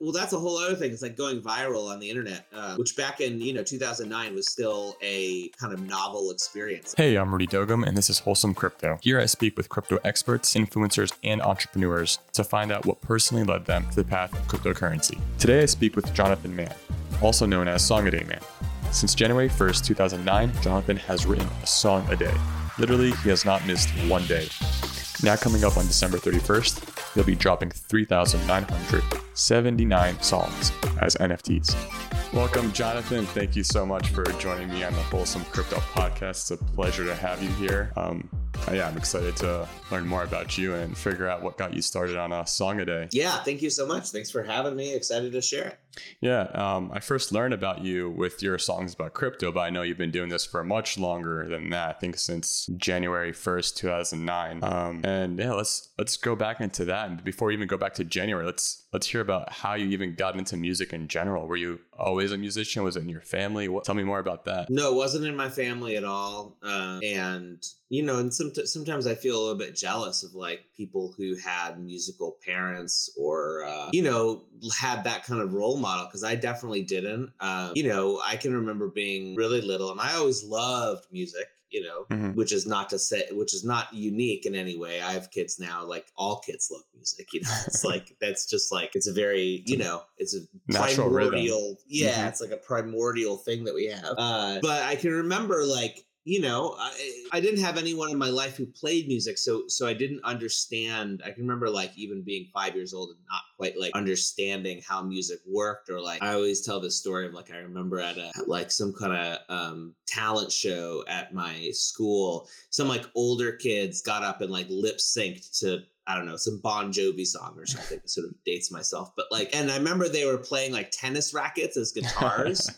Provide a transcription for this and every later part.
well, that's a whole other thing. It's like going viral on the internet, uh, which back in you know 2009 was still a kind of novel experience. Hey, I'm Rudy Dogum, and this is Wholesome Crypto. Here I speak with crypto experts, influencers, and entrepreneurs to find out what personally led them to the path of cryptocurrency. Today I speak with Jonathan Mann, also known as Song a Day Man. Since January 1st, 2009, Jonathan has written a song a day. Literally, he has not missed one day. Now, coming up on December 31st, he'll be dropping 3,979 songs as NFTs. Welcome, Jonathan. Thank you so much for joining me on the Wholesome Crypto Podcast. It's a pleasure to have you here. Um, yeah, I'm excited to learn more about you and figure out what got you started on a song a day. Yeah, thank you so much. Thanks for having me. Excited to share it. Yeah, um, I first learned about you with your songs about crypto, but I know you've been doing this for much longer than that. I think since January first, two thousand nine. Um, and yeah, let's let's go back into that. And before we even go back to January, let's let's hear about how you even got into music in general. Were you always a musician? Was it in your family? What, tell me more about that. No, it wasn't in my family at all. Uh, and you know, and some, sometimes I feel a little bit jealous of like people who had musical parents or uh, you know had that kind of role model because I definitely didn't. Um, you know, I can remember being really little, and I always loved music. You know, mm-hmm. which is not to say, which is not unique in any way. I have kids now, like all kids love music. You know, it's like that's just like it's a very, you know, it's a Natural primordial. rhythm. Yeah, Mhm. it's like a primordial thing that we have. Uh, but I can remember like you know I, I didn't have anyone in my life who played music so so i didn't understand i can remember like even being five years old and not quite like understanding how music worked or like i always tell this story of like i remember at a like some kind of um talent show at my school some like older kids got up and like lip synced to I don't know, some Bon Jovi song or something. Sort of dates myself, but like, and I remember they were playing like tennis rackets as guitars,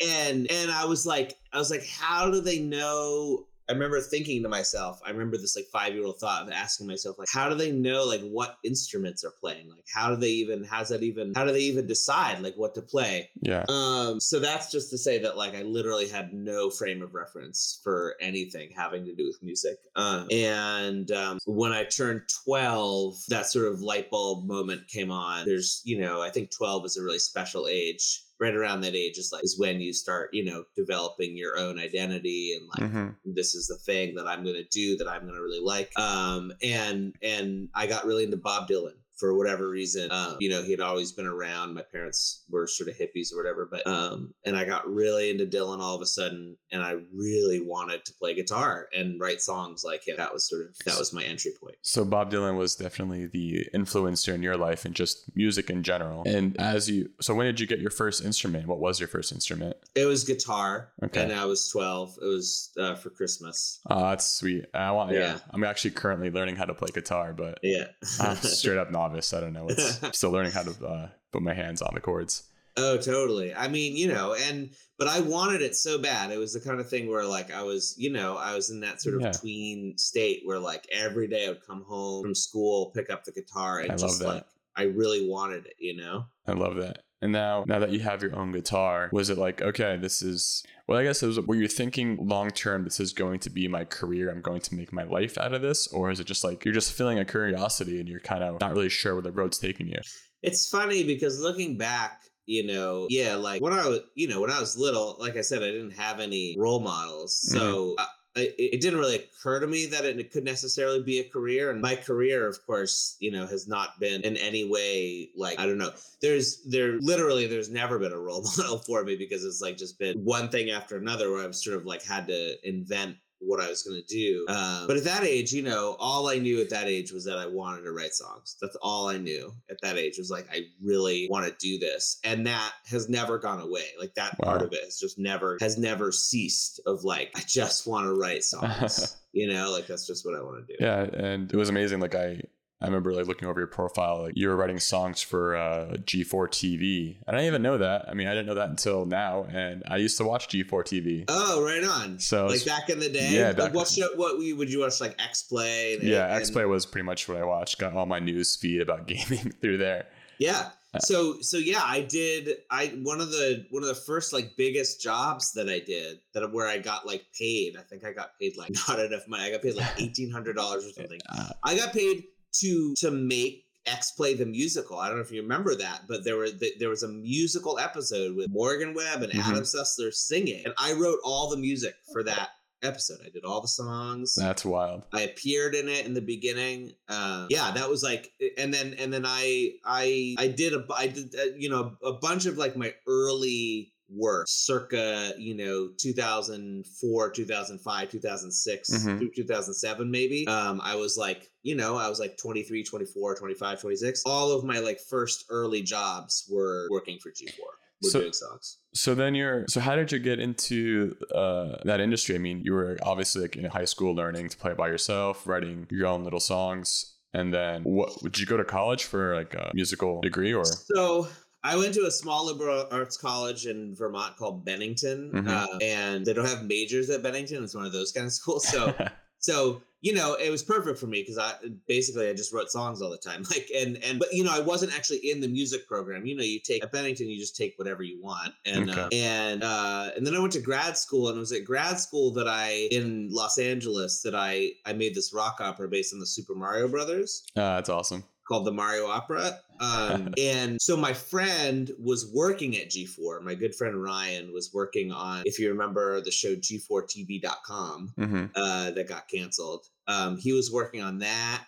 and and I was like, I was like, how do they know? I remember thinking to myself, I remember this like five year old thought of asking myself, like, how do they know like what instruments are playing? Like, how do they even? How's that even? How do they even decide like what to play? yeah. Um, so that's just to say that like I literally had no frame of reference for anything having to do with music. Um, and um, when I turned 12, that sort of light bulb moment came on. There's, you know, I think 12 is a really special age. Right around that age is like is when you start, you know, developing your own identity and like Mhm. this is the thing that I'm gonna do that I'm gonna really like. Um, and and I got really into Bob Dylan for whatever reason. Um, you know, he had always been around. My parents were sort of hippies or whatever, but um, and I got really into Dylan all of a sudden, and I really wanted to play guitar and write songs like him. That was sort of that was my entry point. So Bob Dylan was definitely the influencer in your life and just music in general. And as you, so when did you get your first instrument? What was your first instrument? It was guitar, Okay. and I was twelve. It was uh, for Christmas. Oh, that's sweet. I want, yeah. Yeah. I'm actually currently learning how to play guitar, but Yeah. I'm straight up novice. I don't know. It's still learning how to uh, put my hands on the chords. Oh, totally. I mean, you know, and but I wanted it so bad. It was the kind of thing where like I was, you know, I was in that sort of Yeah. tween state where like every day I would come home from school, pick up the guitar, and I just like I really wanted it, you know. I love that. And now, now that you have your own guitar, was it like, okay, this is, well, I guess it was, were you thinking long term, this is going to be my career? I'm going to make my life out of this? Or is it just like, you're just feeling a curiosity and you're kind of not really sure where the road's taking you? It's funny because looking back, you know, yeah, like when I was, you know, when I was little, like I said, I didn't have any role models, so. Mm-hmm. I, it it didn't really occur to me that it could necessarily be a career and my career of course you know has not been in any way like i don't know. There's there literally there's never been a role model for me because it's like just been one thing after another where i've sort of like had to invent what I was going to do. Um, but at that age, you know, all I knew at that age was that I wanted to write songs. That's all I knew at that age was like, I really want to do this. And that has never gone away. Like that part of it has just never, has never ceased of like, I just want to write songs, you know, like that's just what I want to do. Yeah. And it was amazing. Like, I, I remember like looking over your profile, like you were writing songs for uh, G4 TV. I didn't even know that. I mean, I didn't know that until now. And I used to watch G4 TV. Oh, right on. So like back in the day, Yeah, like what show, what we- would you watch? Like X Play. and- yeah, X Play was pretty much what I watched. Got all my news feed about gaming through there. Yeah. Uh, So so yeah, I did. I one of the one of the first like biggest jobs that I did that where I got like paid. I think I got paid like not enough money. I got paid like eighteen hundred dollars or something. I got paid to to make X Play the musical. I don't know if you remember that, but there were there was a musical episode with Morgan Webb and Mhm. Adam Sessler singing, and I wrote all the music for that episode. I did all the songs. That's wild. I appeared in it in the beginning. Uh, yeah, that was like, and then and then I I I did a I did uh, you know a bunch of like my early work circa you know 2004 2005 2006 Mhm. through 2007 maybe um i was like you know i was like 23 24 25 26 all of my like first early jobs were working for g4 were So- doing songs So then you're so how did you get into uh, that industry? I mean, you were obviously like in high school learning to play by yourself, writing your own little songs, and then what? Would you go to college for like a musical degree or? So I went to a small liberal arts college in Vermont called Bennington, Mhm. uh, and they don't have majors at Bennington. It's one of those kind of schools. So, so you know, it was perfect for me because I basically I just wrote songs all the time. Like, and and but you know, I wasn't actually in the music program. You know, you take at Bennington, you just take whatever you want, and uh, and uh, and then I went to grad school, and it was at grad school that I in Los Angeles that I I made this rock opera based on the Super Mario Brothers Ah, that's awesome. Called the Mario Opera. Um, and so my friend was working at G4. My good friend Ryan was working on, if you remember the show G4TV.com hmm uh, that got canceled. Um, he was working on that.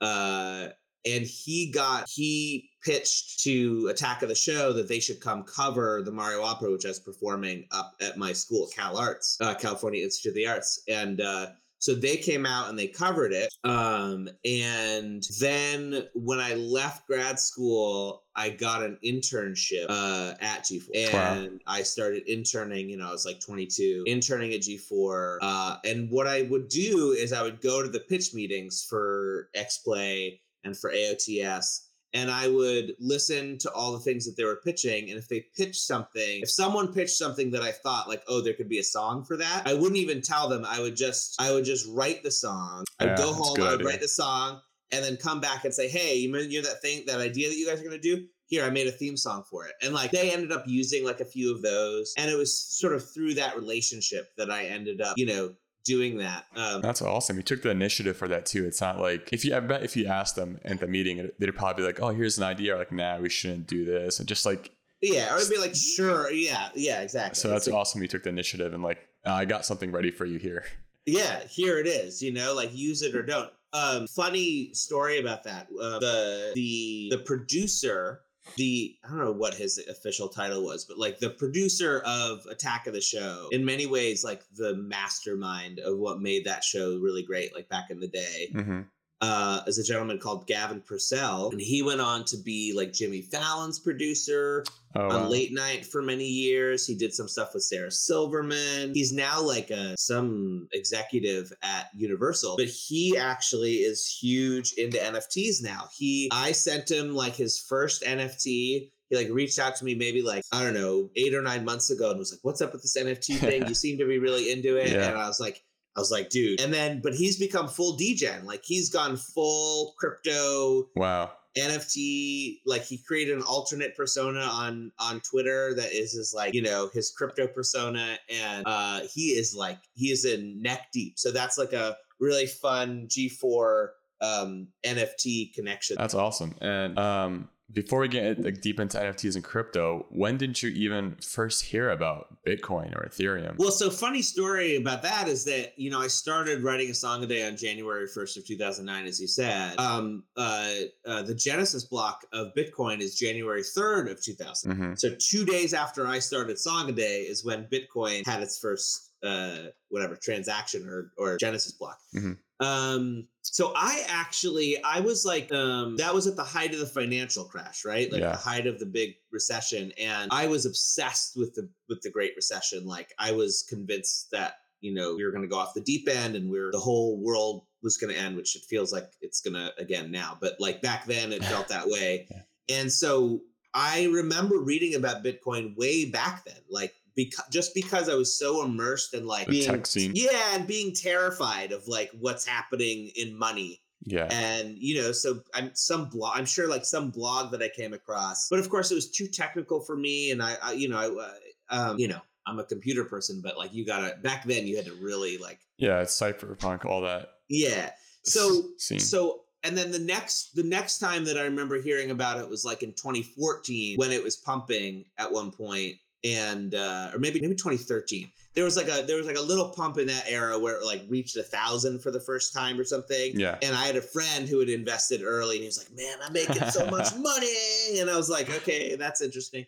Uh, and he got, he pitched to Attack of the Show that they should come cover the Mario Opera, which I was performing up at my school, Cal Arts, uh, California Institute of the Arts. And, uh, so they came out and they covered it. Um, and then when I left grad school, I got an internship uh, at G4. Wow. And I started interning, you know, I was like 22, interning at G4. Uh, and what I would do is I would go to the pitch meetings for XPlay and for AOTS. And I would listen to all the things that they were pitching. And if they pitched something, if someone pitched something that I thought like, oh, there could be a song for that, I wouldn't even tell them. I would just, I would just write the song. I'd Yeah, go home, I would idea. write the song, and then come back and say, hey, you remember that thing, that idea that you guys are gonna do? Here, I made a theme song for it. And like they ended up using like a few of those. And it was sort of through that relationship that I ended up, you know, doing that. Um, That's awesome. You took the initiative for that too. It's not like if you, I bet if you asked them at the meeting, they'd probably be like, "Oh, here's an idea." Or like, "Nah, we shouldn't do this." And just like, yeah, or it'd be like, sure, yeah, yeah, exactly. so that's like, awesome. You took the initiative and like, "Ah, I got something ready for you here. yeah here it is you know like use it or don't um funny story about that uh, the the the producer the i don't know what his official title was but like the producer of attack of the show in many ways like the mastermind of what made that show really great like back in the day. Hmm uh, is a gentleman called Gavin Purcell, and he went on to be like Jimmy Fallon's producer Oh, on wow. late night for many years. He did some stuff with Sarah Silverman. He's now like a some executive at Universal, but he actually is huge into NFTs now. He I sent him like his first NFT. He like reached out to me maybe like I don't know eight or nine months ago and was like, "What's up with this NFT thing? You seem to be really into it." Yeah. And I was like. I was like, dude. And then, but he's become full degen. Like he's gone full crypto wow. NFT, like he created an alternate persona on on Twitter that is his like you know his crypto persona, and uh, he is like he is in neck deep. So that's like a really fun G four um, NFT connection. That's awesome. And um, before we get like deep into NFTs and crypto, when did you even first hear about Bitcoin or Ethereum? Well, so funny story about that is that you know I started writing a song a day on January first of two thousand nine, as you said. Um, uh, uh, the Genesis block of Bitcoin is January third of two thousand. hmm So two days after I started Song a Day is when Bitcoin had its first uh whatever transaction or or Genesis block. Mhm. Um so I actually I was like um that was at the height of the financial crash, right? Like Yeah. the height of the big recession and I was obsessed with the with the great recession. Like I was convinced that you know we were going to go off the deep end and we're the whole world was going to end which it feels like it's going to again now but like back then it felt that way Yeah. and so I remember reading about Bitcoin way back then, like because just because I was so immersed in like The being tech scene. yeah, and being terrified of like what's happening in money. Yeah. And you know, so I'm some blog. I'm sure like some blog that I came across, but of course it was too technical for me. And I, I you know, I, uh, um, you know, I'm a computer person, but like you gotta back then you had to really like Yeah. It's cypherpunk, all that. yeah. So scene. so and then the next the next time that I remember hearing about it was like in 2014 when it was pumping at one point and uh, or maybe maybe 2013 there was like a there was like a little pump in that era where it like reached a thousand for the first time or something. Yeah. and i had a friend who had invested early and he was like man i'm making so much money. And i was like okay that's interesting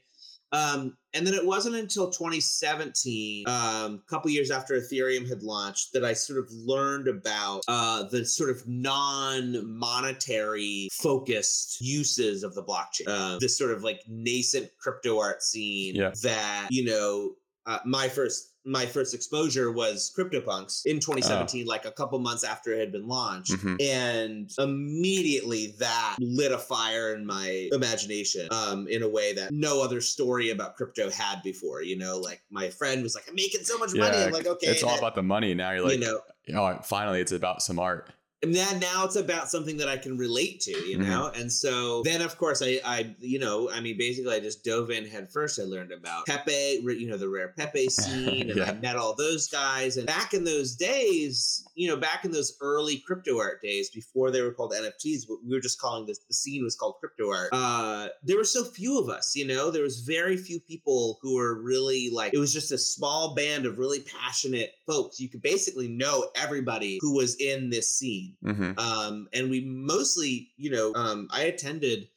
um, and then it wasn't until 2017 um, a couple years after ethereum had launched that i sort of learned about uh, the sort of non-monetary focused uses of the blockchain uh, this sort of like nascent crypto art scene Yeah. that you know uh, my first my first exposure was CryptoPunks in 2017, like a couple months after it had been launched. Mhm. And immediately that lit a fire in my imagination um, in a way that no other story about crypto had before. You know, like my friend was like, I'm making so much money. I'm like, okay. It's all that- about the money. Now you're like, you know, oh, finally, it's about some art. And then now it's about something that I can relate to, you Mhm. know? And so then of course I I you know, I mean basically I just dove in head first. I learned about Pepe, you know, the rare Pepe scene, and I met all those guys. And back in those days, you know, back in those early crypto art days before they were called NFTs, we were just calling this the scene was called crypto art. Uh there were so few of us, you know, there was very few people who were really like it was just a small band of really passionate folks. You could basically know everybody who was in this scene hmm um, and we mostly, you know, um, I attended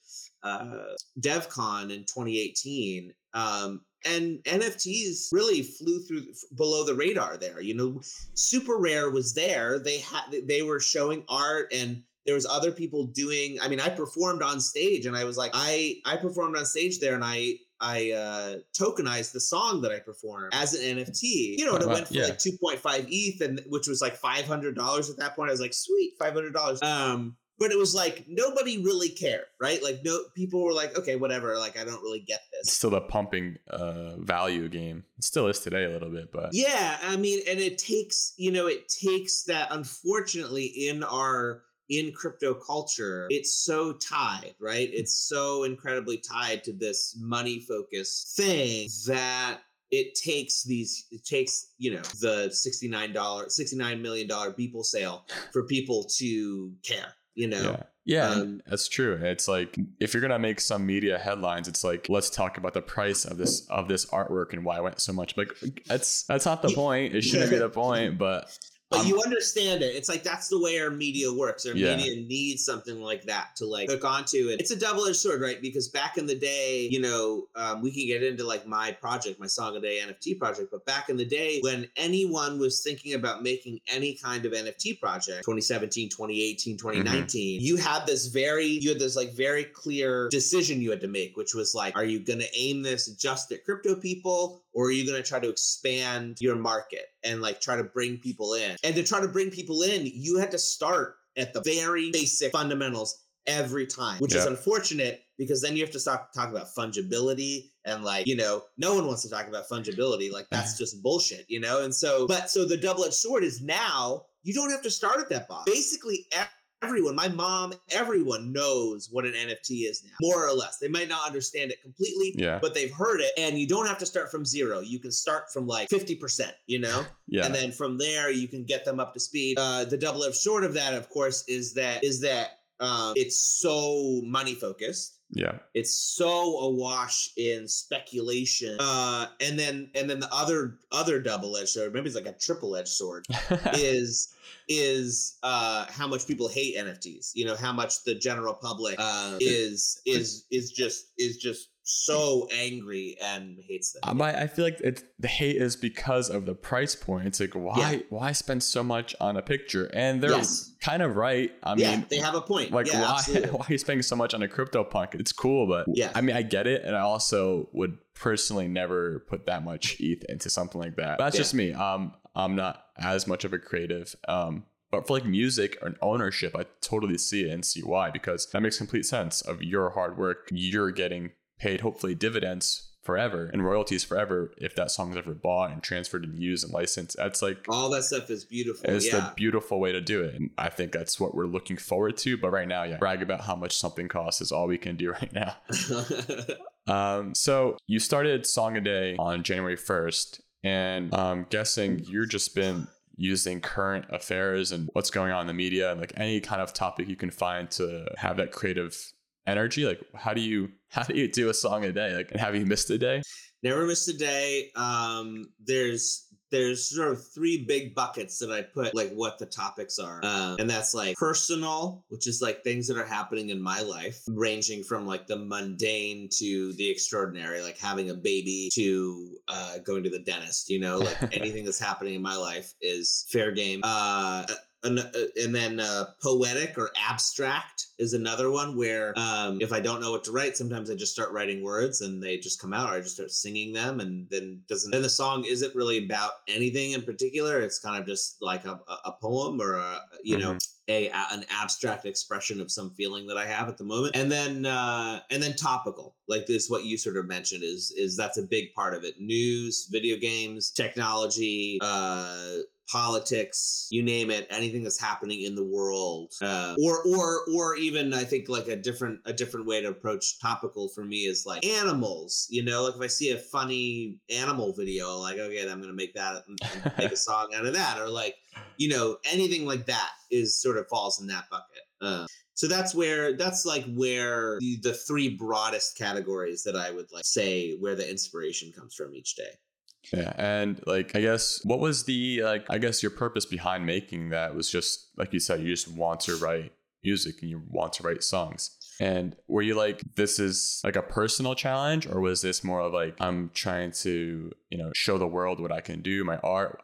uh, DevCon in 2018, um, and NFTs really flew through below the radar there. You know, Super Rare was there; they had they were showing art and. There was other people doing. I mean, I performed on stage, and I was like, I I performed on stage there, and I I uh, tokenized the song that I performed as an NFT. You know, and it wow. went for Yeah. like 2.5 ETH, and which was like $500 at that point. I was like, sweet, $500. Um, but it was like nobody really cared, right? Like no people were like, okay, whatever. Like I don't really get It's this. still the pumping uh, value game. It still is today a little bit, but Yeah, I mean, and it takes, you know, it takes that. Unfortunately, in our in crypto culture, it's so tied, right? It's so incredibly tied to this money focused thing that it takes these it takes you know the $69 69 million dollar beeple sale for people to care you know yeah. Yeah, Um, that's true. It's like if you're gonna make some media headlines, it's like let's talk about the price of this of this artwork and why it went so much. Like that's that's not the Yeah. point. It shouldn't be the point, but but I'm- you understand it. It's like that's the way our media works. Our Yeah. media needs something like that to like hook onto it. It's a double-edged sword, right? Because back in the day, you know, um, we can get into like my project, my Song a Day NFT project. But back in the day, when anyone was thinking about making any kind of NFT project, 2017, 2018, Mm-hmm. 2019, you had this very, you had this like very clear decision you had to make, which was like, are you going to aim this just at crypto people? Or are you going to try to expand your market and like try to bring people in? And to try to bring people in, you had to start at the very basic fundamentals every time, which is unfortunate because then you have to start talking about fungibility and like, you know, no one wants to talk about fungibility. Like mm-hmm. that's just bullshit, you know? And so, but so the double edged sword is now you don't have to start at that box. Basically, everyone, my mom, everyone knows what an NFT is now, more or less. They might not understand it completely, yeah, but they've heard it and you don't have to start from zero. You can start from like 50% you know? Yeah, and then from there you can get them up to speed. Uh, the double-edged sword of that of course is that is that um, it's so money focused yeah, it's so awash in speculation. Uh, and then and then the other other double-edged sword maybe it's like a triple-edged sword is is uh how much people hate NFTs. You know how much the general public uh, is is is just is just so angry and hates them. Um, I I feel like it's the hate is because of the price point. It's like why Yeah. why spend so much on a picture? And they're Yes. kind of right. I yeah, mean, they have a point. like yeah, why absolutely. why are you spending so much on a crypto punk? It's cool, but Yeah. I mean I get it, and I also would personally never put that much ETH into something like that. But that's just me. Um, I'm not as much of a creative. Um. But for like music and ownership, I totally see it and see why because that makes complete sense. Of your hard work, you're getting paid hopefully dividends forever and royalties forever if that song's ever bought and transferred and used and licensed. That's like All that stuff is beautiful. it's yeah. the beautiful way to do it. And I think that's what we're looking forward to. But right now, yeah, brag about how much something costs is all we can do right now. Um, so you started Song a Day on January 1st, and I'm guessing you're just been using current affairs and what's going on in the media and like any kind of topic you can find to have that creative energy? Like how do you how do you do a song a day? Like have you missed a day? Never missed a day. Um there's there's sort of three big buckets that I put like what the topics are. Um, and that's like personal, which is like things that are happening in my life, ranging from like the mundane to the extraordinary, like having a baby to uh, going to the dentist, you know, like anything that's happening in my life is fair game. Uh, and, uh, and then uh, poetic or abstract is another one where um, if I don't know what to write, sometimes I just start writing words and they just come out, or I just start singing them, and then doesn't. Then the song isn't really about anything in particular. It's kind of just like a, a poem or a you mm-hmm. know a, an abstract expression of some feeling that I have at the moment. And then uh, and then topical, like this, what you sort of mentioned is is that's a big part of it. News, video games, technology. Uh, politics, you name it, anything that's happening in the world, uh, or or or even I think like a different a different way to approach topical for me is like animals. You know, like if I see a funny animal video, like okay, I'm gonna make that make a song out of that, or like you know anything like that is sort of falls in that bucket. Uh, so that's where that's like where the, the three broadest categories that I would like say where the inspiration comes from each day. Yeah, and like I guess what was the like I guess your purpose behind making that was just like you said you just want to write music and you want to write songs. And were you like, this is like a personal challenge, or was this more of like, I'm trying to, you know, show the world what I can do, my art?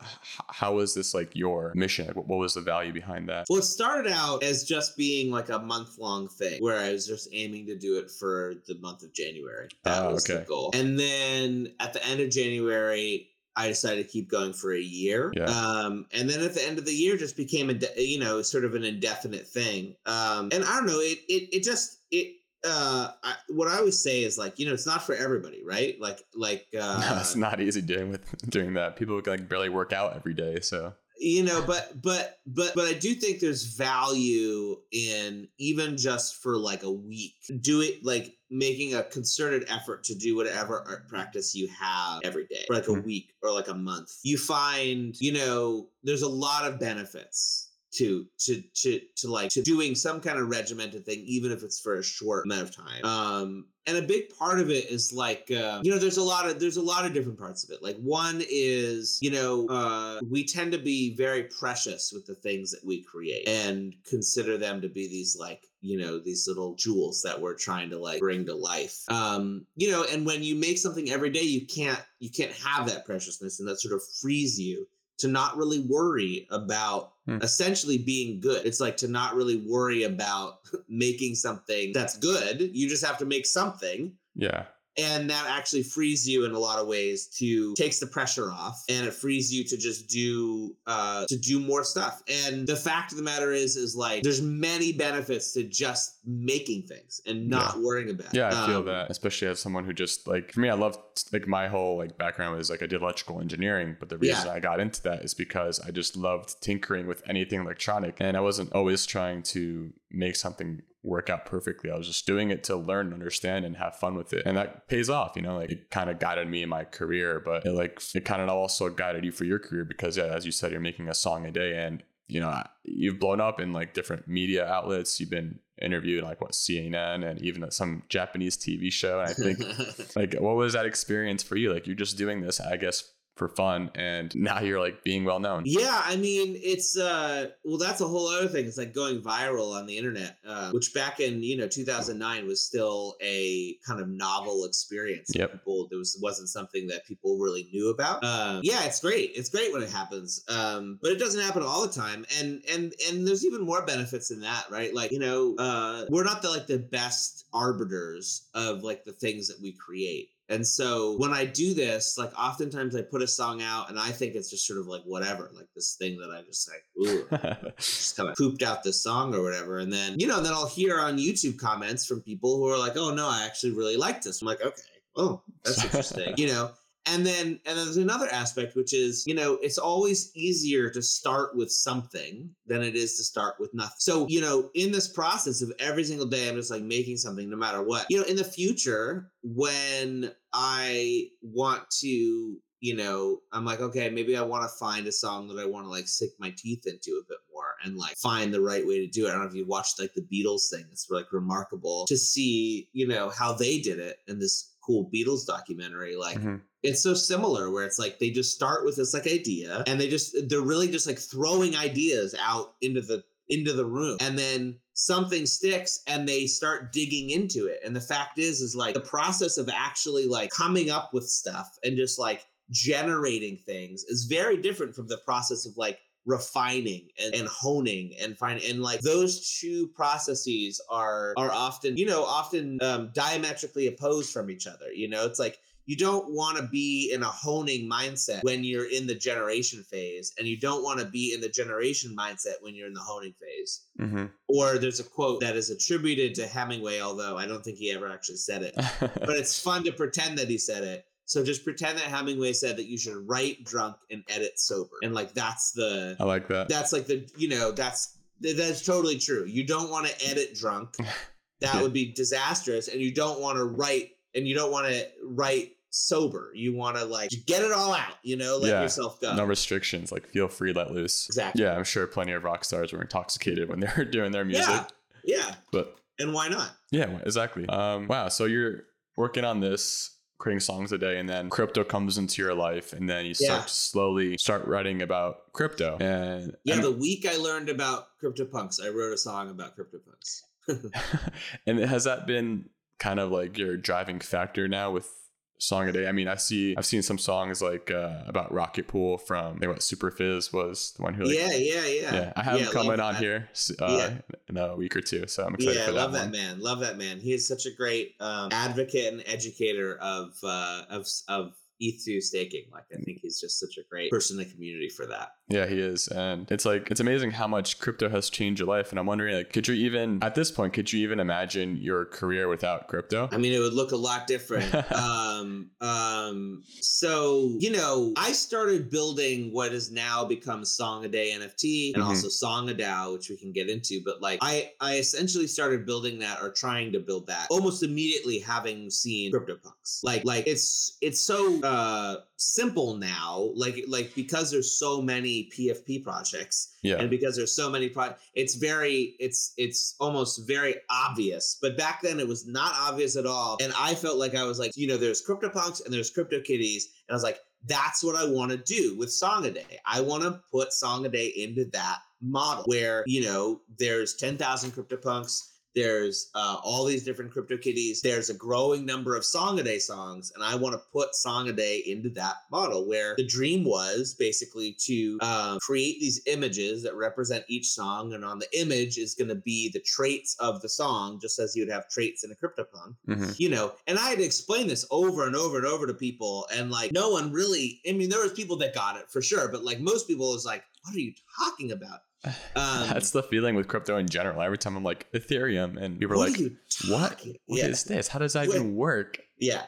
How was this like your mission? Like, what was the value behind that? Well, it started out as just being like a month long thing where I was just aiming to do it for the month of January. That oh, was okay. the goal. And then at the end of January, I decided to keep going for a year. Yeah. Um, and then at the end of the year, just became a de- you know sort of an indefinite thing. Um, and I don't know, it it it just it. Uh, I, what I always say is like you know it's not for everybody, right? Like like uh, no, it's not easy doing with doing that. People like barely work out every day, so you know but but but but i do think there's value in even just for like a week do it like making a concerted effort to do whatever art practice you have every day for like a mm-hmm. week or like a month you find you know there's a lot of benefits to to to to like to doing some kind of regimented thing even if it's for a short amount of time. Um and a big part of it is like uh, you know there's a lot of there's a lot of different parts of it. Like one is you know uh, we tend to be very precious with the things that we create and consider them to be these like you know these little jewels that we're trying to like bring to life. Um you know and when you make something every day you can't you can't have that preciousness and that sort of frees you to not really worry about hmm. essentially being good. It's like to not really worry about making something that's good. You just have to make something. Yeah and that actually frees you in a lot of ways to takes the pressure off and it frees you to just do uh to do more stuff and the fact of the matter is is like there's many benefits to just making things and not yeah. worrying about yeah i feel um, that especially as someone who just like for me i love like my whole like background was like i did electrical engineering but the reason yeah. i got into that is because i just loved tinkering with anything electronic and i wasn't always trying to make something work out perfectly. I was just doing it to learn, understand, and have fun with it. And that pays off, you know, like it kind of guided me in my career, but it like it kind of also guided you for your career because yeah, as you said, you're making a song a day and you know, you've blown up in like different media outlets. You've been interviewed like what CNN and even some Japanese TV show. And I think like what was that experience for you? Like you're just doing this, I guess, for fun and now you're like being well known. Yeah i mean it's uh well that's a whole other thing. It's like going viral on the internet uh, which back in you know 2009 was still a kind of novel experience yep. people there was wasn't something that people really knew about. Um, yeah it's great. It's great when it happens um, but it doesn't happen all the time and and and there's even more benefits in that right? Like you know uh we're not the like the best arbiters of like the things that we create and so when I do this, like oftentimes I put a song out and I think it's just sort of like whatever, like this thing that I just like, ooh, just kind of pooped out this song or whatever. And then, you know, then I'll hear on YouTube comments from people who are like, oh no, I actually really like this. I'm like, okay, oh, that's interesting, you know? And then and there's another aspect which is, you know, it's always easier to start with something than it is to start with nothing. So, you know, in this process of every single day I'm just like making something no matter what. You know, in the future when I want to you know, I'm like, okay, maybe I want to find a song that I want to like sink my teeth into a bit more and like find the right way to do it. I don't know if you watched like the Beatles thing. It's like remarkable to see, you know, how they did it in this cool Beatles documentary. Like Mhm. it's so similar where it's like they just start with this like idea and they just they're really just like throwing ideas out into the into the room and then something sticks and they start digging into it and the fact is is like the process of actually like coming up with stuff and just like generating things is very different from the process of like refining and, and honing and find and like those two processes are are often you know often um, diametrically opposed from each other you know? It's like you don't want to be in a honing mindset when you're in the generation phase and you don't want to be in the generation mindset when you're in the honing phase. Hmm or there's a quote that is attributed to hemingway although i don't think he ever actually said it but it's fun to pretend that he said it so just pretend that hemingway said that you should write drunk and edit sober and like that's the I like that. that's like the you know that's that's totally true you don't want to edit drunk that Yeah. would be disastrous and you don't want to write and you don't want to write sober you want to like get it all out you know let Yeah. yourself go no restrictions. Like feel free, let loose. exactly Yeah, I'm sure plenty of rock stars were intoxicated when they were doing their music. yeah yeah But and why not yeah, exactly. Um, wow. So you're working on this, creating songs a day, and then crypto comes into your life, and then you start Yeah. to slowly start writing about crypto. And yeah and, the week i learned about cryptopunks i wrote a song about cryptopunks and has that been kind of like your driving factor now with song a day? I mean, I see I've seen some songs like uh, about Rocket Pool from they what Superphiz was the one who like yeah yeah yeah yeah, I have him love coming on that. here uh, Yeah. in a week or two, so I'm excited yeah for that love that one. man love that man he is such a great um, advocate and educator of uh of of eth2 staking like i think he's just such a great person in the community for that Yeah, he is, and it's like it's amazing how much crypto has changed your life. And I'm wondering, like, could you even at this point, could you even imagine your career without crypto? I mean, it would look a lot different. um, um, so you know, I started building what has now become Song a Day NFT and Mhm. also Song a DAO, which we can get into. But like, I I essentially started building that or trying to build that almost immediately, having seen CryptoPunks. Like, like it's it's so uh simple now. Like like because there's so many PFP projects Yeah, and because there's so many pro it's very it's it's almost very obvious but back then it was not obvious at all and i felt like i was like you know there's cryptopunks and there's crypto kitties and i was like that's what i want to do with song a day i want to put song a day into that model where you know there's 10,000 cryptopunks there's uh, all these different crypto kitties. There's a growing number of song a day songs and i want to put song a day into that model where the dream was basically to um, create these images that represent each song and on the image is going to be the traits of the song just as you would have traits in a cryptopunk. Hmm you know and i had to explain this over and over and over to people and like no one really i mean there was people that got it for sure but like most people was like what are you talking about um That's the feeling with crypto in general. Every time I'm like Ethereum, and people are what like, are you "What? What is yeah this? How does that What- even work?" yeah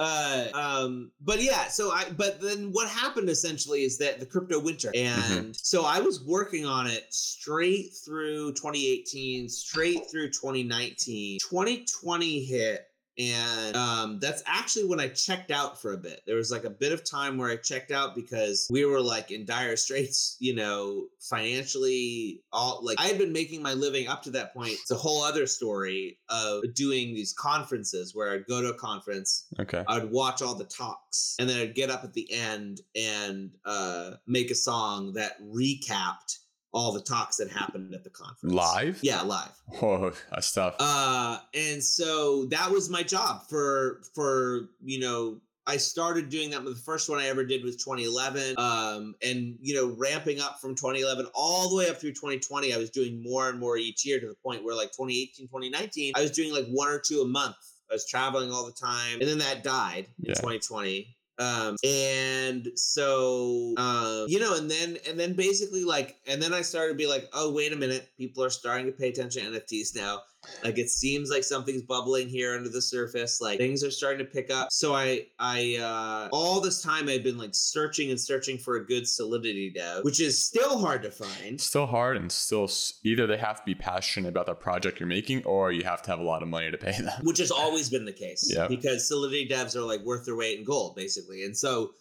uh um but yeah so i but then what happened essentially is that the crypto winter and so i was working on it straight through 2018 straight through 2019 2020 hit and um that's actually when i checked out for a bit there was like a bit of time where i checked out because we were like in dire straits you know financially all like i had been making my living up to that point it's a whole other story of doing these conferences where i'd go to a conference Okay. I'd watch all the talks and then I'd get up at the end and uh, make a song that recapped all the talks that happened at the conference. Live? Yeah, live. Whoa, that's tough. Uh, and so that was my job for for you know I started doing that. With the first one I ever did was 2011. Um, and you know, ramping up from 2011 all the way up through 2020, I was doing more and more each year to the point where like 2018, 2019, I was doing like one or two a month. I was traveling all the time, and then that died in Yeah. 2020 um and so um you know and then and then basically like and then i started to be like oh wait a minute people are starting to pay attention to nfts now like it seems like something's bubbling here under the surface like things are starting to pick up so i i uh all this time i've been like searching and searching for a good solidity dev which is still hard to find still hard, and still either they have to be passionate about the project you're making, or you have to have a lot of money to pay them. which has always been the case Yeah. because solidity devs are like worth their weight in gold basically and so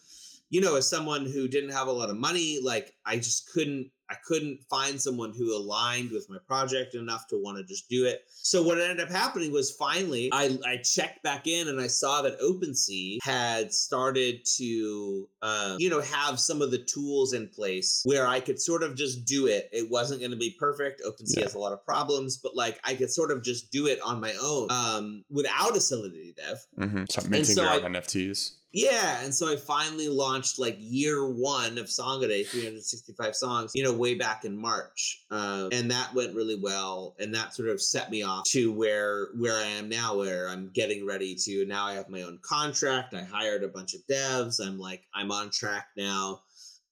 you know, as someone who didn't have a lot of money, like I just couldn't I couldn't find someone who aligned with my project enough to want to just do it. So what ended up happening was finally I, I checked back in and I saw that OpenSea had started to uh, you know have some of the tools in place where I could sort of just do it. It wasn't going to be perfect. OpenSea Yeah. has a lot of problems, but like I could sort of just do it on my own um, without a Solidity dev. Mm-hmm. So minting so your I- own NFTs. Yeah, and so I finally launched like year one of Song a Day, 365 songs, you know, way back in March, um, and that went really well, and that sort of set me off to where where I am now, where I'm getting ready to. Now I have my own contract. I hired a bunch of devs. I'm like I'm on track now,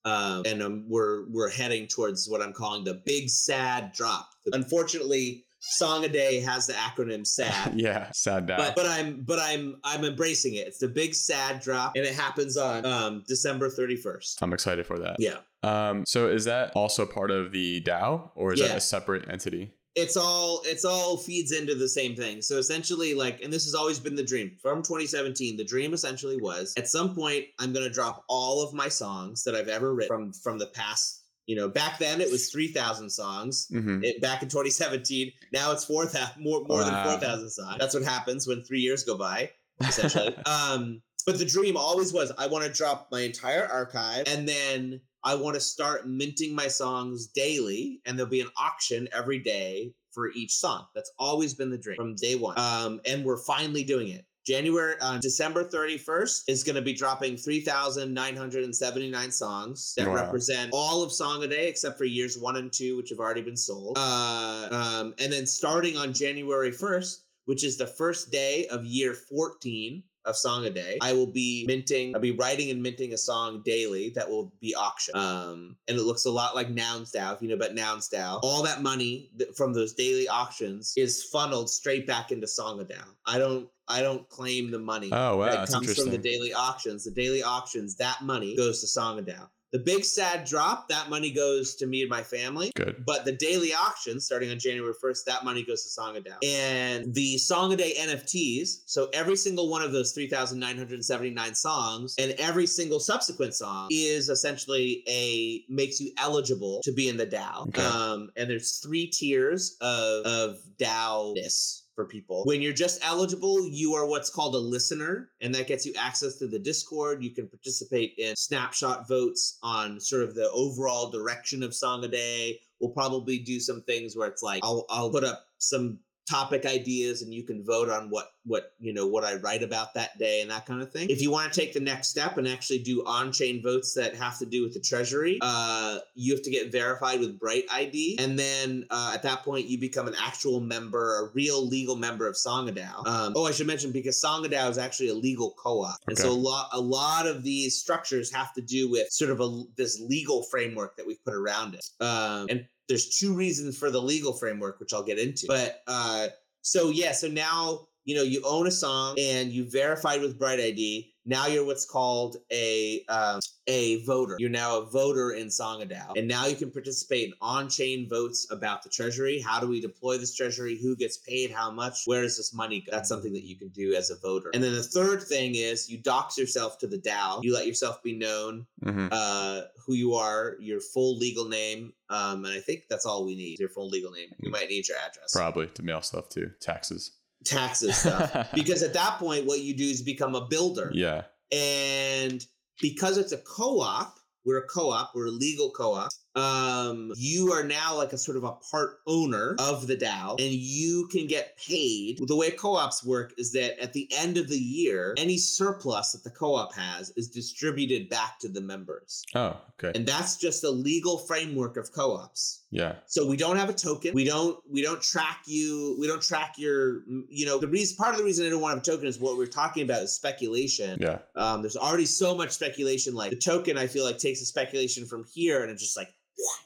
um, and um, we're we're heading towards what I'm calling the big sad drop. Unfortunately, Song a Day has the acronym SAD. yeah, sad dad. But, but I'm but I'm I'm embracing it. It's the big sad drop, and it happens on um, December 31st. I'm excited for that. Yeah, Um, so is that also part of the DAO or is that a separate entity? it's all it's all feeds into the same thing. So essentially, like, and this has always been the dream from 2017. The dream essentially was at some point I'm gonna drop all of my songs that I've ever written from from the past. You know, back then it was 3,000 songs. Mm-hmm. It, back in 2017, now it's 4,000 more more Wow. than 4,000 songs. That's what happens when three years go by. essentially. um, but the dream always was I want to drop my entire archive and then I want to start minting my songs daily, and there'll be an auction every day for each song. That's always been the dream from day one. Um, and we're finally doing it. January, uh, December 31st is going to be dropping 3,979 songs that Wow. represent all of Song a Day except for years one and two, which have already been sold. Uh, um, and then starting on January 1st, which is the first day of year 14 of Song a Day, I will be minting, I'll be writing and minting a song daily that will be auctioned. Um, and it looks a lot like Nouns DAO, if you know about Nouns DAO. All that money that, from those daily auctions is funneled straight back into Song a DAO. I don't, I don't claim the money Oh wow, that comes from the daily auctions. The daily auctions, that money goes to Song a DAO. The big sad drop, that money goes to me and my family. Good. But the daily auction, starting on January 1st, that money goes to Song a DAO. And the Song a Day NFTs, so every single one of those 3,979 songs and every single subsequent song is essentially a makes you eligible to be in the DAO. Okay. Um, and there's three tiers of, of DAO-ness for people. When you're just eligible, you are what's called a listener, and that gets you access to the Discord. You can participate in snapshot votes on sort of the overall direction of Song a Day. We'll probably do some things where it's like I'll I'll put up some topic ideas and you can vote on what what you know what I write about that day and that kind of thing. If you want to take the next step and actually do on-chain votes that have to do with the treasury, uh, you have to get verified with Bright ID, and then uh, at that point you become an actual member, a real legal member of Songadao. Um, oh, I should mention because Songadao is actually a legal co-op, and so a lot a lot of these structures have to do with sort of a this legal framework that we've put around it. Um, and there's two reasons for the legal framework, which I'll get into. But uh, so yeah, so now you know you own a song and you verified with Bright ID. Now you're what's called a um, a voter. You're now a voter in Songadao, and now you can participate in on-chain votes about the treasury. How do we deploy this treasury? Who gets paid? How much? Where does this money go? That's something that you can do as a voter. And then the third thing is you dox yourself to the DAO. You let yourself be known hmm uh, who you are, your full legal name, um, and I think that's all we need. Your full legal name. We might need your address, Probably to mail stuff too. Taxes. Taxes stuff. because at that point, what you do is become a builder, yeah. and because it's a co-op, we're a co-op, we're a legal co-op. Um, you are now like a sort of a part owner of the DAO, and you can get paid. The way co-ops work is that at the end of the year, any surplus that the co-op has is distributed back to the members. Oh, okay. and that's just the legal framework of co-ops Yeah. so we don't have a token we don't we don't track you we don't track your you know the reason part of the reason i don't want to have a token is what we're talking about is speculation Yeah. um there's already so much speculation like the token i feel like takes the speculation from here and it's just like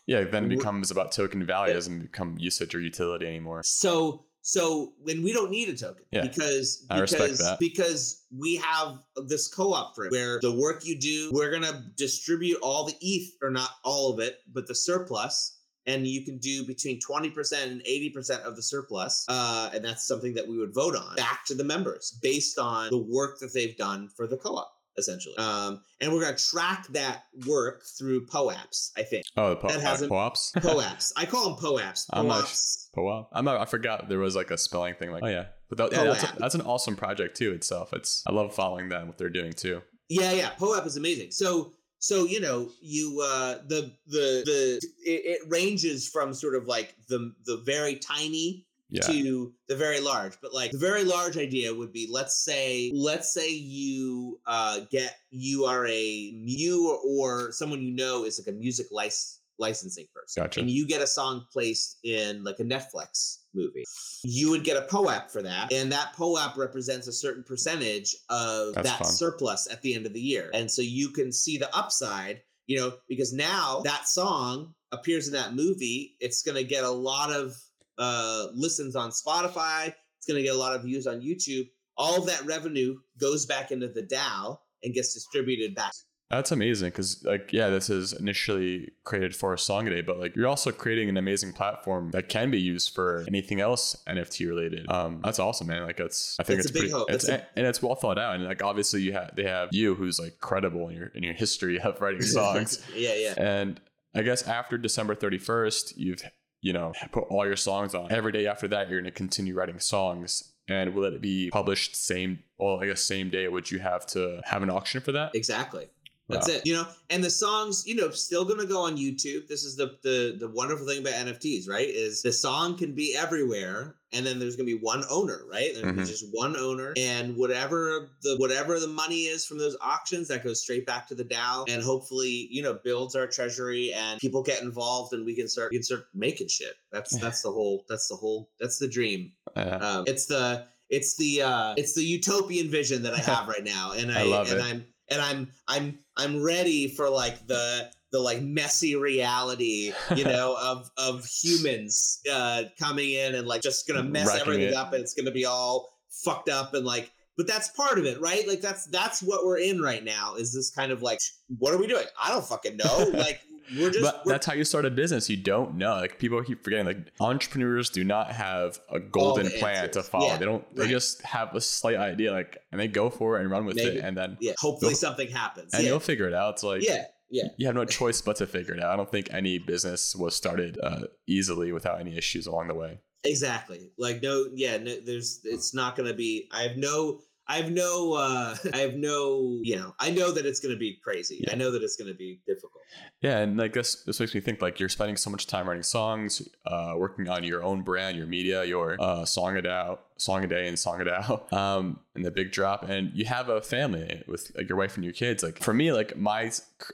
Yeah. Then it becomes about token value. It doesn't become usage or utility anymore. so so when we don't need a token Yeah, because I respect because that. because we have this co-op frame where the work you do we're gonna distribute all the ETH or not all of it but the surplus and you can do between 20% and 80% of the surplus uh, and that's something that we would vote on back to the members based on the work that they've done for the co-op essentially. Um, and we're gonna track that work through POAPs, I think. Oh, the po- That uh, hasn't- POAPs. POAPs. I call them POAPs. I'm not POAPs. POAP. I'm not, I forgot there was like a spelling thing. Like, oh yeah, but that, yeah, that's, a, that's an awesome project too itself. It's I love following them what they're doing too. Yeah, yeah. POAP is amazing. So so you know you uh the the the it, it ranges from sort of like the the very tiny Yeah, to the very large but like the very large idea would be let's say let's say you uh get you are a you or someone you know is like a music lic- licensing person Gotcha. and you get a song placed in like a netflix movie you would get a poap for that and that poap represents a certain percentage of That's that fun. surplus at the end of the year and so you can see the upside you know because now that song appears in that movie it's going to get a lot of uh listens on spotify it's going to get a lot of views on youtube all of that revenue goes back into the dao and gets distributed back that's amazing because like yeah, this is initially created for a song a day, but like you're also creating an amazing platform that can be used for anything else NFT related. Um, that's awesome, man. Like that's I think That's it's a big pretty hope. it's a- and it's well thought out, and like obviously you have they have you who's like credible in your in your history of writing songs. yeah yeah And I guess after December 31st, you've, you know, put all your songs on. Every day after that, you're going to continue writing songs. And will it be published same, well, I guess same day? Would you have to have an auction for that? Exactly. That's Wow. it. You know, and the songs, you know, still gonna go on YouTube. This is the the the wonderful thing about NFTs, right? Is the song can be everywhere, and then there's gonna be one owner, right? There's Mhm. just one owner, and whatever the whatever the money is from those auctions, that goes straight back to the DAO, and hopefully, you know, builds our treasury, and people get involved, and we can start we can start making shit. That's that's the whole that's the whole that's the dream. Um, it's the it's the uh, it's the utopian vision that I have right now, and I, I and it. I'm and I'm I'm I'm ready for like the the like messy reality, you know, of of humans uh, coming in and like just gonna mess Wrecking everything it. up, and it's gonna be all fucked up and like. But that's part of it, right? Like that's that's what we're in right now. Is this kind of like, what are we doing? I don't fucking know. Like we're just but we're, that's how you start a business. You don't know. Like people keep forgetting. Like entrepreneurs do not have a golden plan to follow. Yeah, they don't. They just have a slight idea, like, and they go for it and run with Maybe. it, and then yeah. Hopefully something happens. and yeah. you'll figure it out. It's like yeah. Yeah. you have no choice but to figure it out. I don't think any business was started uh, easily without any issues along the way. Exactly. Like no, yeah, no, there's it's not going to be I have no I have no uh I have no, you know, I know that it's going to be crazy. Yeah. I know that it's going to be difficult. Yeah, and like this, this makes me think like you're spending so much time writing songs, uh, working on your own brand, your media, your uh, song it out, song a day, and song it out, um, and the big drop, and you have a family with like your wife and your kids. Like for me, like my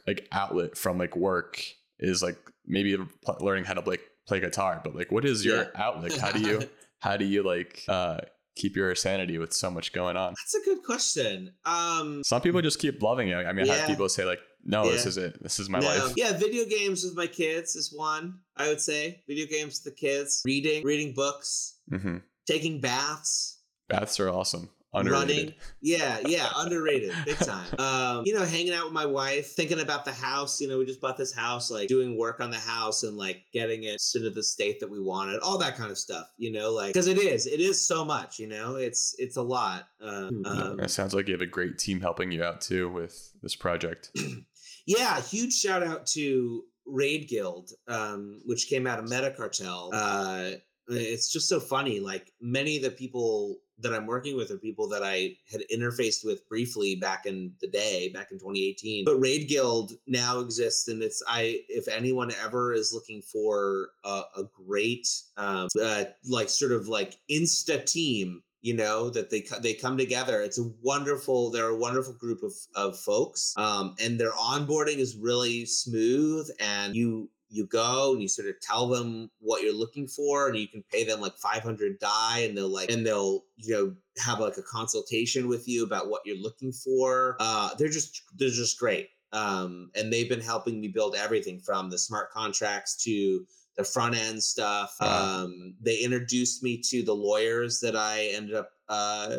like outlet from like work is like maybe learning how to like play guitar, but like what is your Yeah. outlet? How do you how do you like uh, keep your sanity with so much going on? That's a good question. Um Some people just keep loving it. I mean, I have people say like, "No, this is it. This is my no. life." Yeah, video games with my kids is one, I would say. Video games with the kids, reading, reading books, mm-hmm. taking baths, Baths are awesome. Underrated. running. Yeah, yeah, underrated, big time. Um, you know, hanging out with my wife, thinking about the house. You know, we just bought this house, like doing work on the house and like getting it into the state that we wanted, all that kind of stuff. You know, like because it is, it is so much. You know, it's it's a lot. Um, um, it sounds like you have a great team helping you out too with this project. yeah, huge shout out to Raid Guild, um, which came out of Metacartel. Uh, it's just so funny. Like many of the people that I'm working with are people that I had interfaced with briefly back in the day, back in 2018. But Raid Guild now exists, and it's I. If anyone ever is looking for a, a great, um, uh, like sort of like insta team. You know that they they come together. It's a wonderful. They're a wonderful group of of folks, um, and their onboarding is really smooth. And you you go and you sort of tell them what you're looking for and you can pay them like 500 DAI and they'll like and they'll you know have like a consultation with you about what you're looking for. Uh they're just they're just great. Um and they've been helping me build everything from the smart contracts to the front end stuff. Wow. um they introduced me to the lawyers that i ended up uh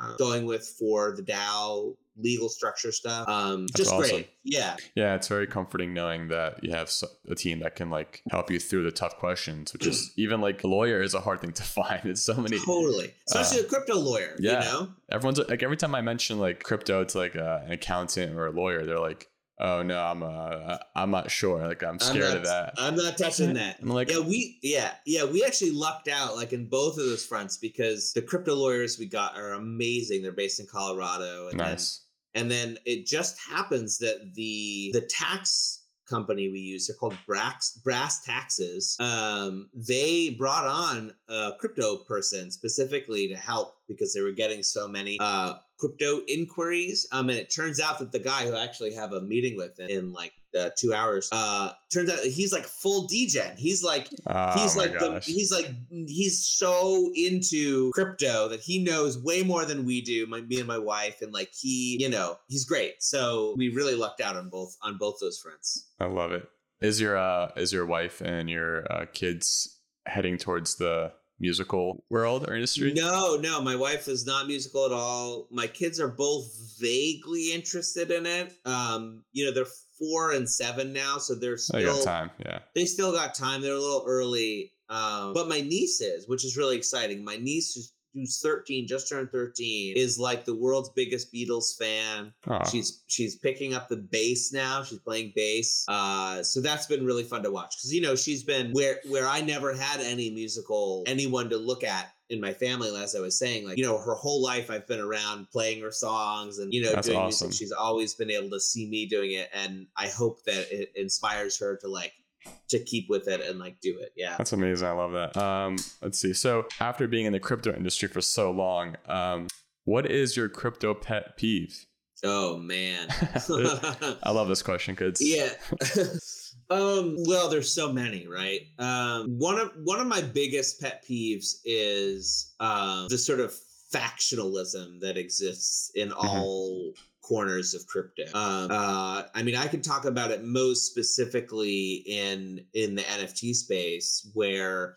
uh, going with for the DAO legal structure stuff. Um, That's just awesome. great. Yeah. Yeah, it's very comforting knowing that you have a team that can like help you through the tough questions, which is even like a lawyer is a hard thing to find. It's so many. Totally. Especially a crypto lawyer, Uh, yeah. you know? Everyone's like every time I mention like crypto to like uh, an accountant or a lawyer, they're like, "Oh no, I'm uh, I'm not sure. Like I'm scared I'm of not, that." I'm not touching that. I'm like, Yeah, we yeah, yeah, we actually lucked out like in both of those fronts because the crypto lawyers we got are amazing. They're based in Colorado. And nice. And then it just happens that the the tax company we use, they're called Brass Taxes. Um, they brought on a crypto person specifically to help because they were getting so many uh crypto inquiries. Um, and it turns out that the guy who I actually have a meeting with in, in like uh, two hours, uh, turns out he's like full degen. He's like Oh he's like the, he's like he's so into crypto that he knows way more than we do my me and my wife and like he you know he's great so we really lucked out on both on both those fronts I love it. Is your uh is your wife and your uh, kids heading towards the musical world or industry? no no my wife is not musical at all my kids are both vaguely interested in it um you know they're four and seven now so they're still got time. Yeah. they still got time. They're a little early. Um, but my niece is, which is really exciting. My niece who's, who's 13, just turned 13, is like the world's biggest Beatles fan. Oh, She's she's picking up the bass now. She's playing bass. Uh, so that's been really fun to watch because you know she's been where where I never had any musical anyone to look at in my family. As I was saying, like you know, her whole life I've been around playing her songs and you know That's doing awesome. music. She's always been able to see me doing it, and I hope that it inspires her to like to keep with it and like do it. Yeah. That's amazing. I love that. Um, let's see. So after being in the crypto industry for so long, um, what is your crypto pet peeve? Oh man. I love this question because yeah um well there's so many right? Um one of one of my biggest pet peeves is um the sort of factionalism that exists in all corners of crypto. Um uh i mean i could talk about it most specifically in in the nft space where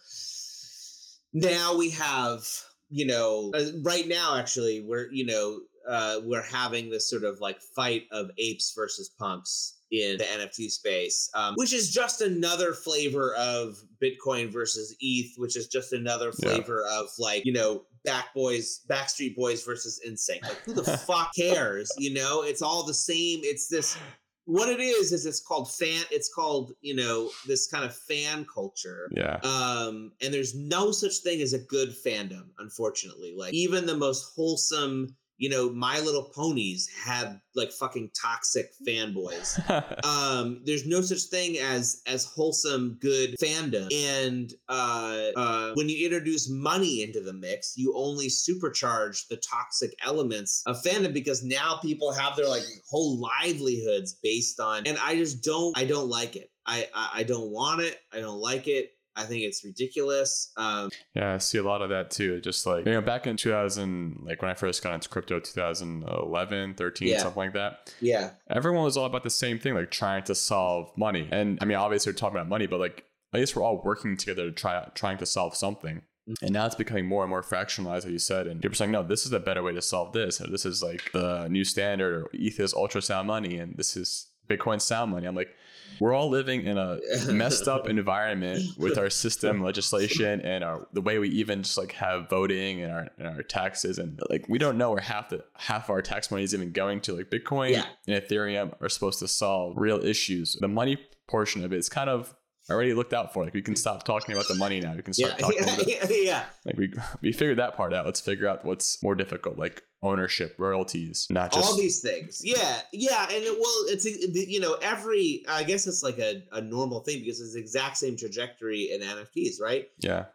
now we have you know uh, right now actually we're you know uh, we're having this sort of like fight of apes versus punks in the NFT space, um, which is just another flavor of Bitcoin versus ETH, which is just another Yeah. flavor of like you know Back Boys, Backstreet Boys versus NSYNC. Like who the fuck cares? You know, it's all the same. It's this. What it is is it's called fan. It's called you know this kind of fan culture yeah, um and there's no such thing as a good fandom unfortunately like even the most wholesome you know my little ponies have like fucking toxic fanboys. Um there's no such thing as as wholesome good fandom. And uh uh when you introduce money into the mix you only supercharge the toxic elements of fandom because now people have their like whole livelihoods based on and i just don't i don't like it. I i, I don't want it. I don't like it I think it's ridiculous. Um, yeah. I see a lot of that too. Just like you know, back in 2000, like when I first got into crypto, 2011, 13, Yeah. something like that. yeah, everyone was all about the same thing, like trying to solve money. And I mean, obviously, we're talking about money, but like at least we're all working together to try trying to solve something. And now it's becoming more and more fractionalized, as you said. And people are saying, no, this is a better way to solve this. Or this is like the new standard, or ETH is ultrasound money, and this is Bitcoin sound money. I'm like, we're all living in a messed up environment with our system legislation and our the way we even just like have voting and our and our taxes. And like we don't know where half the half our tax money is even going to. Like bitcoin Yeah. and ethereum are supposed to solve real issues. The money portion of it is kind of already looked out for like we can stop talking about the money now we can yeah, start talking about yeah, yeah. like we we figured that part out let's figure out what's more difficult like ownership royalties not just All these things. Yeah, yeah, and it, well, it's you know every. I guess it's like a, a normal thing because it's the exact same trajectory in NFTs, right? yeah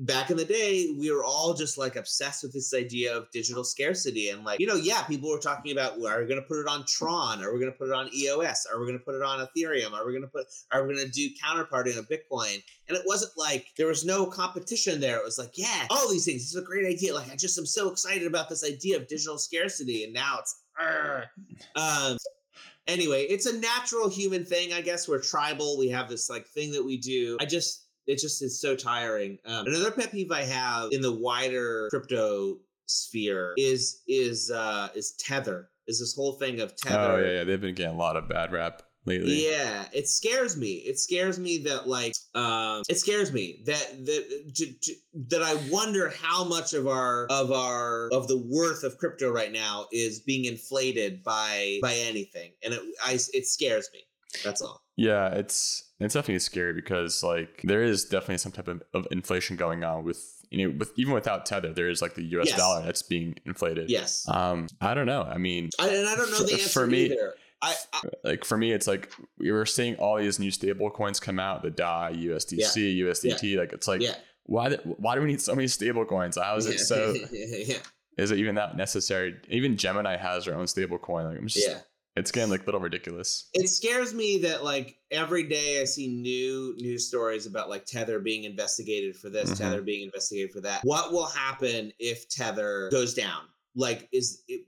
back in the day, we were all just like obsessed with this idea of digital scarcity. And like, you know, yeah, people were talking about, are we going to put it on Tron? Are we going to put it on EOS? Are we going to put it on Ethereum? Are we going to put, are we going to do counterparty on Bitcoin? And it wasn't like there was no competition there. It was like, yeah, all these things. This is a great idea. Like, I just am so excited about this idea of digital scarcity. And now it's, um, anyway, it's a natural human thing, I guess. We're tribal. We have this like thing that we do. I just, it just is so tiring. Um, another pet peeve I have in the wider crypto sphere is is uh is tether is this whole thing of tether. Oh yeah, yeah. They've been getting a lot of bad rap lately. Yeah, it scares me. It scares me that like um it scares me that that to, to, that I wonder how much of our of our of the worth of crypto right now is being inflated by by anything, and it I it scares me. That's all. Yeah, it's it's definitely scary because like there is definitely some type of, of inflation going on with you know with even without tether there is like the U.S. Yes. dollar that's being inflated. Yes, Um, I don't know. I mean, I, and I don't know the answer for me- either. I, I like for me, it's like we were seeing all these new stable coins come out, the DAI, USDC, USDT. Like it's like yeah. why why do we need so many stable coins? How is it so? yeah, is it even that necessary? Even Gemini has their own stable coin. Like I'm just, yeah. It's getting like a little ridiculous. It scares me that like every day I see new news stories about like Tether being investigated for this, Mhm. Tether being investigated for that. What will happen if Tether goes down? Like, is it,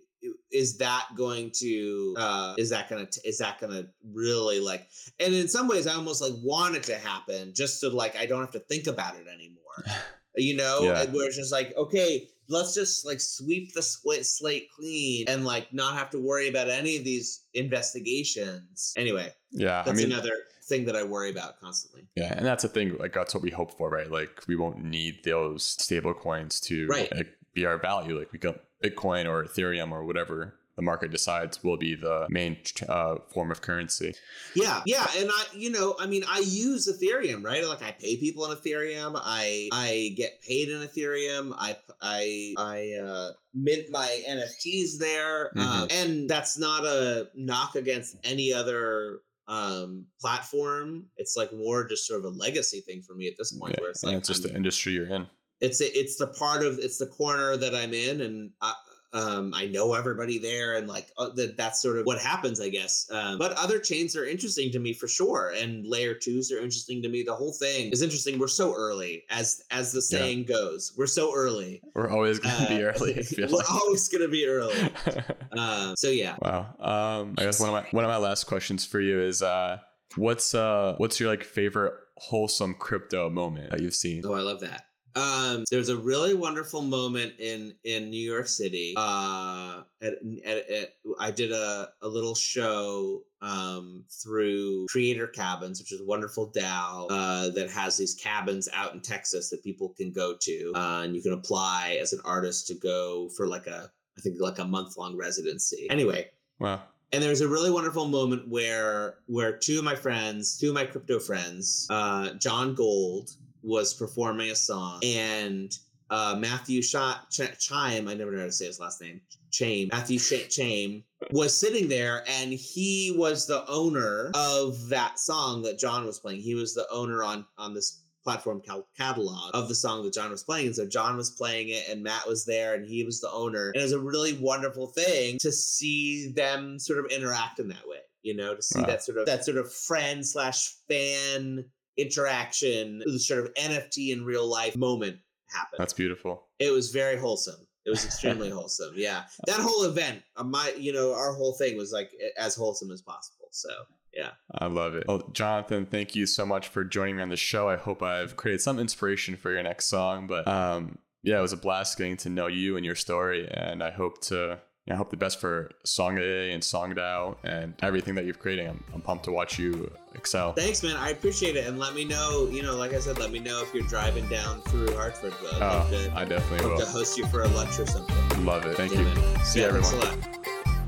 is that going to uh is that gonna t- is that gonna really like and in some ways i almost like want it to happen just so like i don't have to think about it anymore you know Yeah. Where it's just like okay let's just like sweep the slate clean and like not have to worry about any of these investigations anyway Yeah, I that's mean, another thing that i worry about constantly yeah, and that's the thing. Like that's what we hope for, right? Like we won't need those stable coins to Right. like, be our value. Like we go Bitcoin or Ethereum or whatever the market decides will be the main uh, form of currency. Yeah, yeah, and I, you know, I mean, I use Ethereum, right? Like, I pay people in Ethereum. I, I get paid in Ethereum. I, I, I uh, mint my NFTs there, um, and that's not a knock against any other um platform it's like more just sort of a legacy thing for me at this point Yeah, where it's like it's just I'm- the industry you're in. it's it's the part of it's the corner that I'm in, and I, um, I know everybody there, and like uh, that that's sort of what happens, I guess. Um, but other chains are interesting to me for sure, and layer twos are interesting to me. The whole thing is interesting. We're so early, as as the Yeah. saying goes. We're so early. We're always gonna be Uh, early. I We're like. always gonna be early. Um, so yeah. Wow. Um, I guess one of my one of my last questions for you is uh, what's uh, what's your like favorite wholesome crypto moment that you've seen? Oh, I love that. Um, there's a really wonderful moment in in New York City. Uh, at, at, at I did a a little show um through Creator Cabins, which is a wonderful DAO uh, that has these cabins out in Texas that people can go to, uh, and you can apply as an artist to go for like a I think like a month long residency. Anyway, Wow. and there's a really wonderful moment where where two of my friends two of my crypto friends uh john gold was performing a song and uh matthew Sh- Ch- chime i never know how to say his last name chame matthew Ch- chame was sitting there and he was the owner of that song that john was playing he was the owner on on this platform cal- catalog of the song that John was playing. And so John was playing it and Matt was there and he was the owner. And it was a really wonderful thing to see them sort of interact in that way, you know, to see Wow. that sort of that sort of friend slash fan interaction, the sort of NFT in real life moment happen. That's beautiful. it was very wholesome. It was extremely wholesome. Yeah. That whole event, uh, my you know, our whole thing was like as wholesome as possible. So yeah. I love it. Well, Jonathan, thank you so much for joining me on the show. I hope I've created some inspiration for your next song. But um, yeah, it was a blast getting to know you and your story, and I hope to. I hope the best for Song A and SongDAO and everything that you're creating. I'm, I'm pumped to watch you excel. Thanks, man. I appreciate it. And let me know, you know, like I said, let me know if you're driving down through Hartford. Oh, to, I definitely love to host you for a lunch or something. Love it. Thank Yeah, you. man. See Yeah, everyone. a lot.